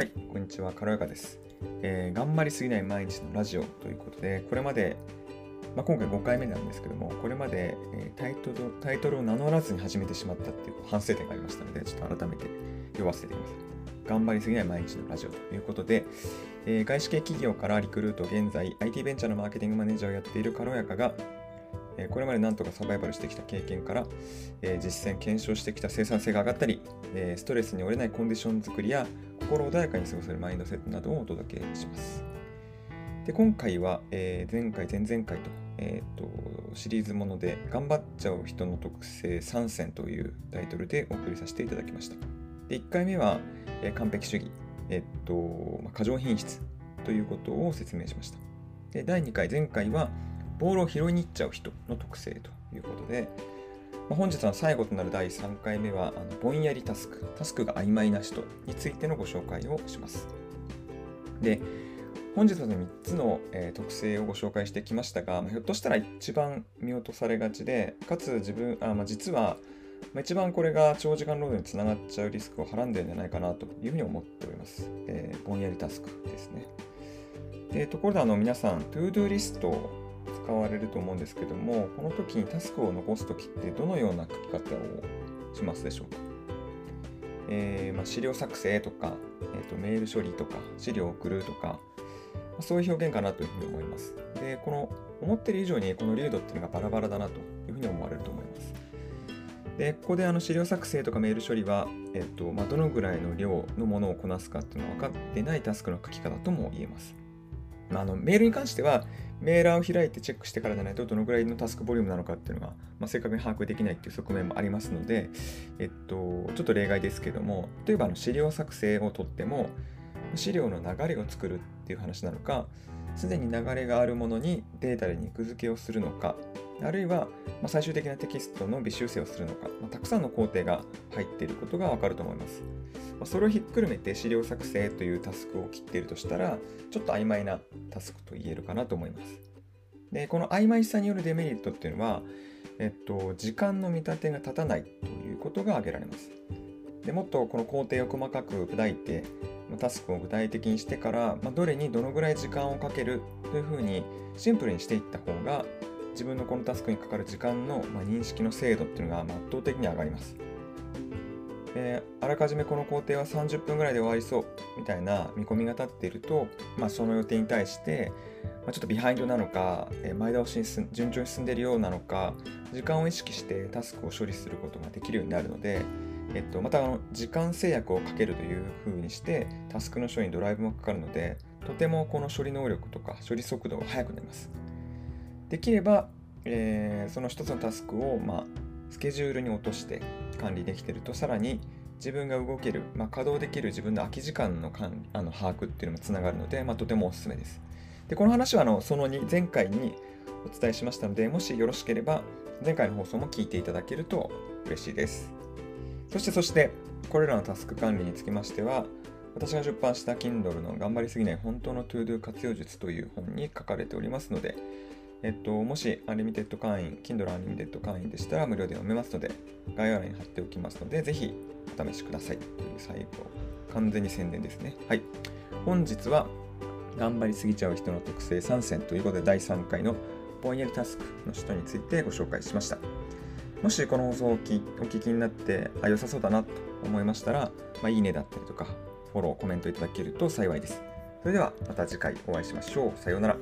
はい、こんにちは、軽やかです、えー頑張りすぎない毎日のラジオということで、これまで、まあ、今回5回目なんですけども、これまで、えータイトルタイトルを名乗らずに始めてしまったっていう反省点がありましたので、ちょっと改めて読ませていただきます。頑張りすぎない毎日のラジオということで、えー外資系企業からリクルート、現在 IT ベンチャーのマーケティングマネージャーをやっている軽やかが、えーこれまでなんとかサバイバルしてきた経験から、えー実践、検証してきた生産性が上がったり、えーストレスに折れないコンディション作りや心穏やかに過ごせるマインドセットなどをお届けします。で今回は、えー前回、前々回と,、えーとシリーズもので頑張っちゃう人の特性3選というタイトルでお送りさせていただきました。で1回目は、えー完璧主義、えーとまあ過剰品質ということを説明しました。で第2回、前回はボールを拾いに行っちゃう人の特性ということで、本日の最後となる第3回目はあのぼんやりタスク、タスクが曖昧な人についてのご紹介をします。で、本日の3つの、え特性をご紹介してきましたが、まひょっとしたら一番見落とされがちで、かつ自分、あまあ、実は、まあ一番これが長時間労働につながっちゃうリスクをはらんでるんじゃないかなというふうに思っております。えーぼんやりタスクですね。でところであの皆さん、 to-do list使われると思うんですけども、この時にタスクを残す時ってどのような書き方をしますでしょうか、えーまあ、資料作成とか、えーと、メール処理とか、資料を送るとか、まあそういう表現かなというふうに思います。で、この思ってる以上にこの流度っていうのがバラバラだなというふうに思われると思います。で、ここであの資料作成とかメール処理は、えっとまあ、どのぐらいの量のものをこなすかっていうのは分かってないタスクの書き方とも言えます。あ、のメールに関しては、メーラーを開いてチェックしてからじゃないと、どのぐらいのタスクボリュームなのかっていうのが、まあ、正確に把握できないっていう側面もありますので、えっと、ちょっと例外ですけども、例えばあの資料作成をとっても、資料の流れを作るっていう話なのか、すでに流れがあるものにデータで肉付けをするのか、あるいはまあ最終的なテキストの微修正をするのか、まあたくさんの工程が入っていることがわかると思います。まあそれをひっくるめて資料作成というタスクを切っているとしたら、ちょっと曖昧なタスクと言えるかなと思います。で、この曖昧さによるデメリットっていうのは、えっと、時間の見立てが立たないということが挙げられます。でもっとこの工程を細かく砕いて、タスクを具体的にしてから、まあ、どれにどのぐらい時間をかけるというふうにシンプルにしていった方が、自分のこのタスクにかかる時間の、まあ、認識の精度っていうのがま圧倒的に上がります。えーあらかじめこの工程は30分ぐらいで終わりそうみたいな見込みが立っていると、まあ、その予定に対して、まあ、ちょっとビハインドなのか、えー前倒しに順調に進んでいるようなのか時間を意識してタスクを処理することができるようになるので、えっと、またあの時間制約をかけるというふうにしてタスクの処理にドライブもかかるのでとてもこの処理能力とか処理速度が速くなります。できれば、えーその一つのタスクを、まあ、スケジュールに落として管理できてるとさらに自分が動ける、まあ、稼働できる自分の空き時間の管あの把握っていうのもつながるので、まあ、とてもおすすめです。でこの話はあのその2前回にお伝えしましたのでもしよろしければ前回の放送も聞いていただけると嬉しいです。そしてそしてこれらのタスク管理につきましては私が出版した Kindle の頑張りすぎない本当の ToDo 活用術という本に書かれておりますので、えっと、もしアンリミテッド会員、Kindle アンリミテッド会員でしたら無料で読めますので、概要欄に貼っておきますので、ぜひお試しくださいという最後、完全に宣伝ですね。はい。本日は、頑張りすぎちゃう人の特性3選ということで、第3回のぼんやりタスクの人についてご紹介しました。もしこの放送をお聞お聞きになって、あ、良さそうだなと思いましたら、まあ、いいねだったりとか、フォロー、コメントいただけると幸いです。それではまた次回お会いしましょう。さようなら。